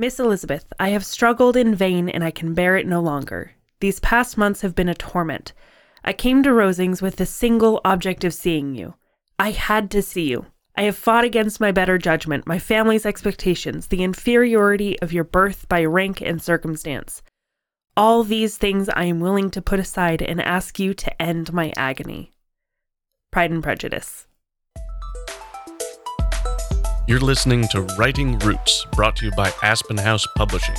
Miss Elizabeth, I have struggled in vain and I can bear it no longer. These past months have been a torment. I came to Rosings with the single object of seeing you. I had to see you. I have fought against my better judgment, my family's expectations, the inferiority of your birth by rank and circumstance. All these things I am willing to put aside and ask you to end my agony. Pride and Prejudice. You're listening to Writing Roots, brought to you by Aspen House Publishing.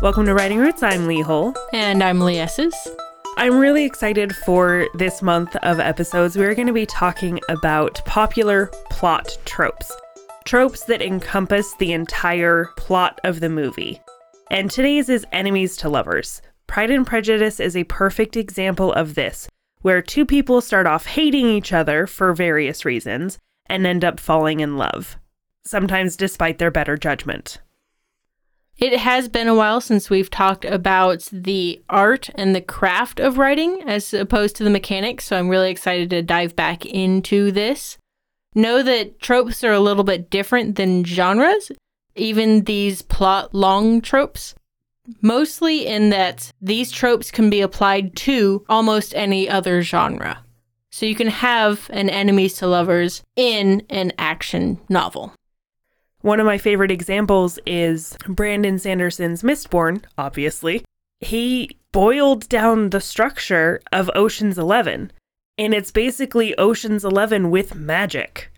Welcome to Writing Roots. I'm Lee Hull. And I'm Lee Esses. I'm really excited for this month of episodes. We're going to be talking about popular plot tropes, tropes that encompass the entire plot of the movie. And today's is enemies to lovers. Pride and Prejudice is a perfect example of this, where two people start off hating each other for various reasons and end up falling in love, sometimes despite their better judgment. It has been a while since we've talked about the art and the craft of writing as opposed to the mechanics, so I'm really excited to dive back into this. Know that tropes are a little bit different than genres, even these plot long tropes. Mostly in that these tropes can be applied to almost any other genre. So you can have an enemies to lovers in an action novel. One of my favorite examples is Brandon Sanderson's Mistborn, obviously. He boiled down the structure of Ocean's 11, and it's basically Ocean's 11 with magic.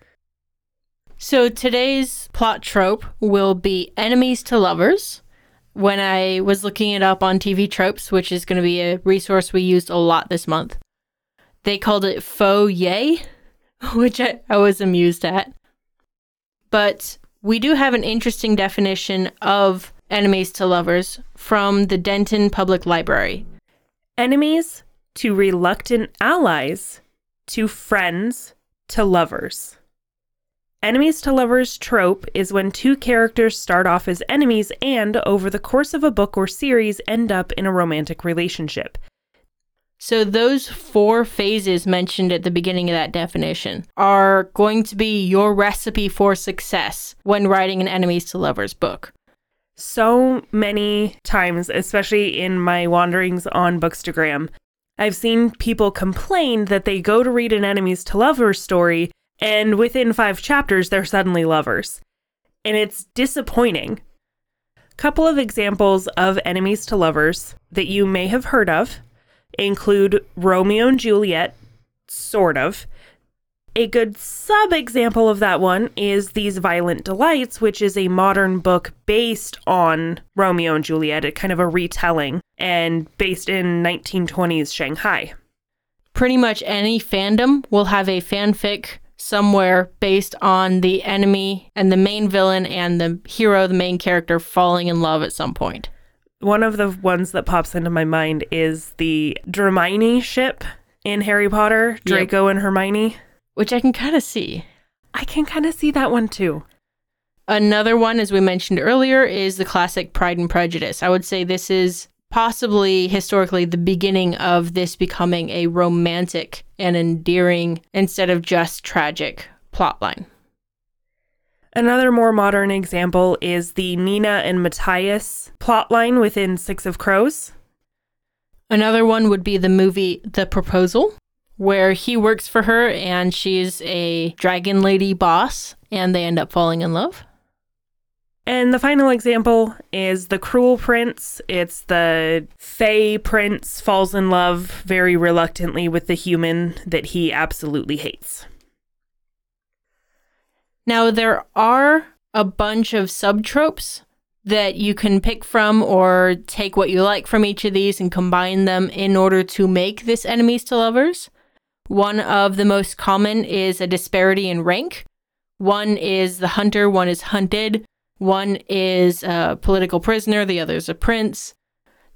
So today's plot trope will be enemies to lovers. When I was looking it up on TV Tropes, which is going to be a resource we used a lot this month, they called it foe yay, which I, I was amused at. But we do have an interesting definition of enemies to lovers from the Denton Public Library. Enemies to reluctant allies to friends to lovers. Enemies to lovers trope is when two characters start off as enemies and, over the course of a book or series, end up in a romantic relationship. So, those four phases mentioned at the beginning of that definition are going to be your recipe for success when writing an enemies to lovers book. So many times, especially in my wanderings on Bookstagram, I've seen people complain that they go to read an enemies to lovers story and within five chapters, they're suddenly lovers. And it's disappointing. Couple of examples of enemies to lovers that you may have heard of include Romeo and Juliet, sort of. A good sub example of that one is These Violent Delights, which is a modern book based on Romeo and Juliet, kind of a retelling, and based in 1920s Shanghai. Pretty much any fandom will have a fanfic somewhere based on the enemy and the main villain and the hero, the main character, falling in love at some point. One of the ones that pops into my mind is the Hermione ship in Harry Potter, Draco yep. and Hermione. Which I can kind of see. I can kind of see that one too. Another one, as we mentioned earlier, is the classic Pride and Prejudice. I would say this is possibly historically the beginning of this becoming a romantic and endearing instead of just tragic plotline. Another more modern example is the Nina and Matthias plotline within Six of Crows. Another one would be the movie The Proposal, where he works for her and she's a dragon lady boss and they end up falling in love. And the final example is The Cruel Prince. It's the Fey prince falls in love very reluctantly with the human that he absolutely hates. Now, there are a bunch of subtropes that you can pick from or take what you like from each of these and combine them in order to make this enemies to lovers. One of the most common is a disparity in rank. One is the hunter, one is hunted, one is a political prisoner, the other is a prince.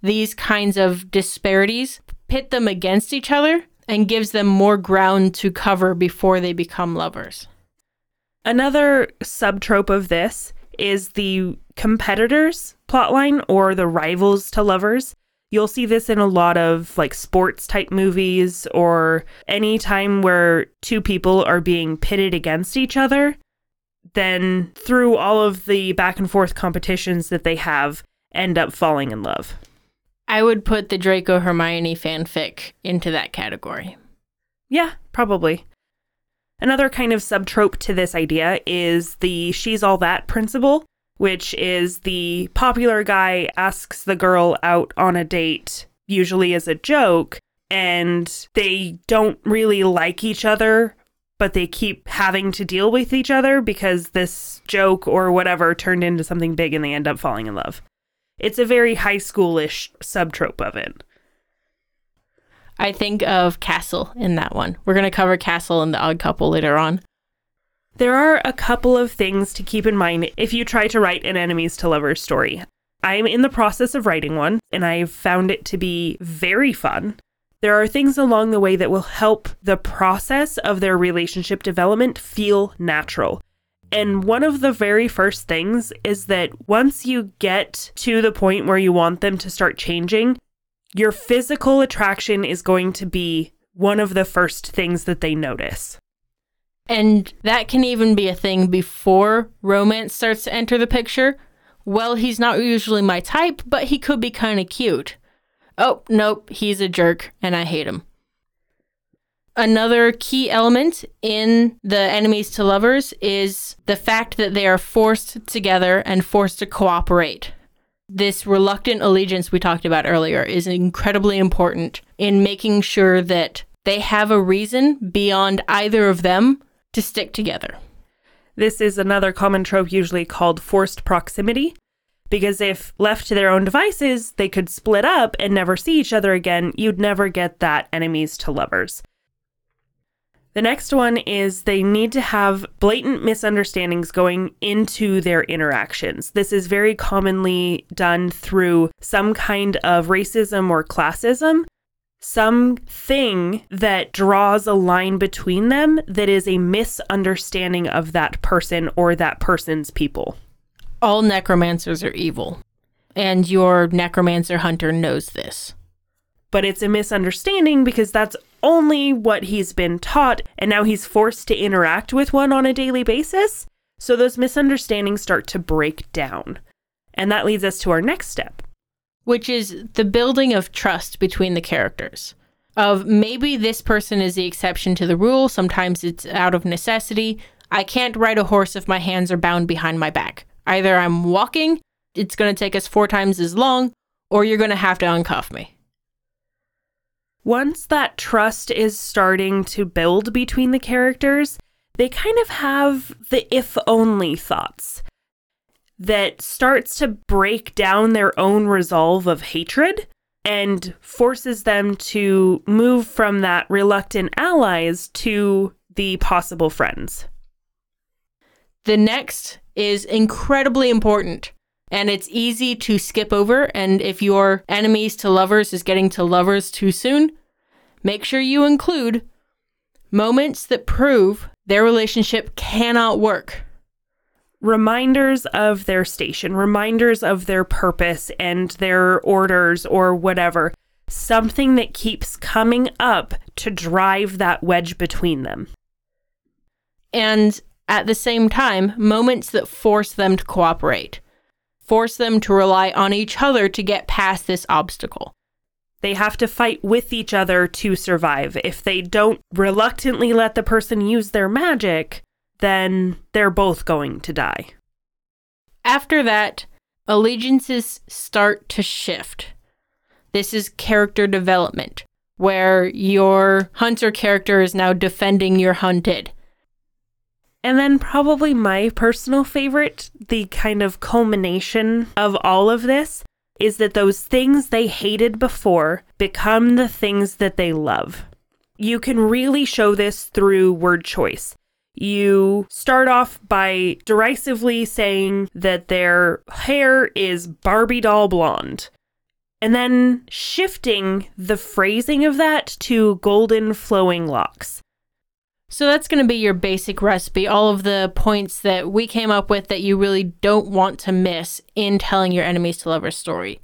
These kinds of disparities pit them against each other and gives them more ground to cover before they become lovers. Another subtrope of this is the competitors plotline or the rivals to lovers. You'll see this in a lot of like sports type movies or any time where two people are being pitted against each other. then through all of the back and forth competitions that they have, end up falling in love. I would put the Draco Hermione fanfic into that category. Yeah, probably. Another kind of subtrope to this idea is the she's all that principle, which is the popular guy asks the girl out on a date, usually as a joke, and they don't really like each other, but they keep having to deal with each other because this joke or whatever turned into something big and they end up falling in love. It's a very high schoolish subtrope of it. I think of Castle in that one. We're going to cover Castle and the Odd Couple later on. There are a couple of things to keep in mind if you try to write an enemies to lovers story. I'm in the process of writing one, and I've found it to be very fun. There are things along the way that will help the process of their relationship development feel natural. And one of the very first things is that once you get to the point where you want them to start changing, your physical attraction is going to be one of the first things that they notice. And that can even be a thing before romance starts to enter the picture. Well, he's not usually my type, but he could be kind of cute. Oh, nope, he's a jerk and I hate him. Another key element in the enemies to lovers is the fact that they are forced together and forced to cooperate. This reluctant allegiance we talked about earlier is incredibly important in making sure that they have a reason beyond either of them to stick together. This is another common trope usually called forced proximity, because if left to their own devices, they could split up and never see each other again. You'd never get that enemies to lovers. The next one is they need to have blatant misunderstandings going into their interactions. This is very commonly done through some kind of racism or classism, something that draws a line between them that is a misunderstanding of that person or that person's people. All necromancers are evil, and your necromancer hunter knows this. But it's a misunderstanding because that's only what he's been taught, and now he's forced to interact with one on a daily basis. So those misunderstandings start to break down. And that leads us to our next step, which is the building of trust between the characters. Of maybe this person is the exception to the rule, sometimes it's out of necessity. I can't ride a horse if my hands are bound behind my back. Either I'm walking, it's going to take us four times as long, or you're going to have to uncuff me. Once that trust is starting to build between the characters, they kind of have the if only thoughts that starts to break down their own resolve of hatred and forces them to move from that reluctant allies to the possible friends. The next is incredibly important and it's easy to skip over. And if your enemies to lovers is getting to lovers too soon, make sure you include moments that prove their relationship cannot work. Reminders of their station, reminders of their purpose and their orders or whatever. Something that keeps coming up to drive that wedge between them. And at the same time, moments that force them to cooperate, force them to rely on each other to get past this obstacle. They have to fight with each other to survive. If they don't reluctantly let the person use their magic, then they're both going to die. After that, allegiances start to shift. This is character development, where your hunter character is now defending your hunted. And then, probably my personal favorite, the kind of culmination of all of this, is that those things they hated before become the things that they love. You can really show this through word choice. You start off by derisively saying that their hair is Barbie doll blonde, and then shifting the phrasing of that to golden flowing locks. So that's going to be your basic recipe, all of the points that we came up with that you really don't want to miss in telling your enemies to lovers story.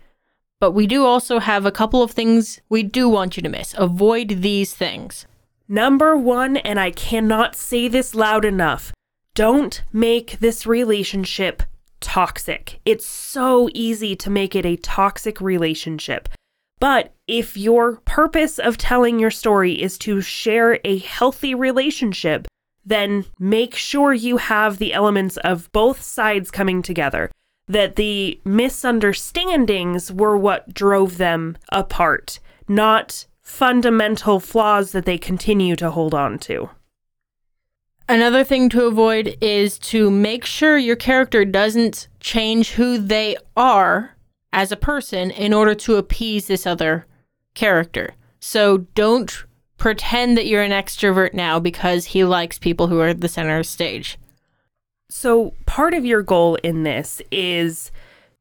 But we do also have a couple of things we do want you to miss. Avoid these things. Number one, and I cannot say this loud enough don't make this relationship toxic. It's so easy to make it a toxic relationship. But if your purpose of telling your story is to share a healthy relationship, then make sure you have the elements of both sides coming together. That the misunderstandings were what drove them apart, not fundamental flaws that they continue to hold on to. Another thing to avoid is to make sure your character doesn't change who they are as a person in order to appease this other character. So don't pretend that you're an extrovert now because he likes people who are at the center of stage. So, part of your goal in this is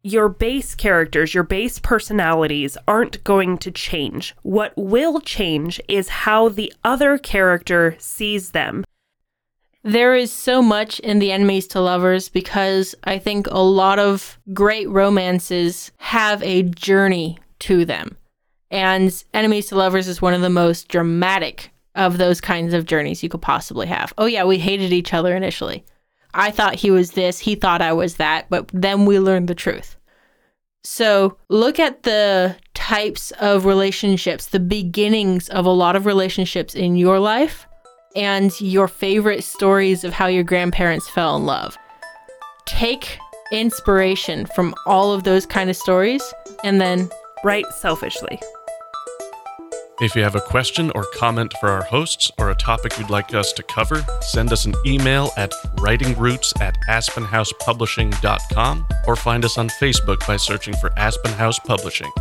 your base characters, your base personalities aren't going to change. What will change is how the other character sees them. There is so much in the enemies to lovers because I think a lot of great romances have a journey to them. And enemies to lovers is one of the most dramatic of those kinds of journeys you could possibly have. Oh, yeah, we hated each other initially. I thought he was this, he thought I was that, but then we learned the truth. So look at the types of relationships, the beginnings of a lot of relationships in your life, and your favorite stories of how your grandparents fell in love. Take inspiration from all of those kind of stories and then write selfishly. If you have a question or comment for our hosts or a topic you'd like us to cover, send us an email at writingroots at aspenhousepublishing.com or find us on Facebook by searching for Aspen House Publishing.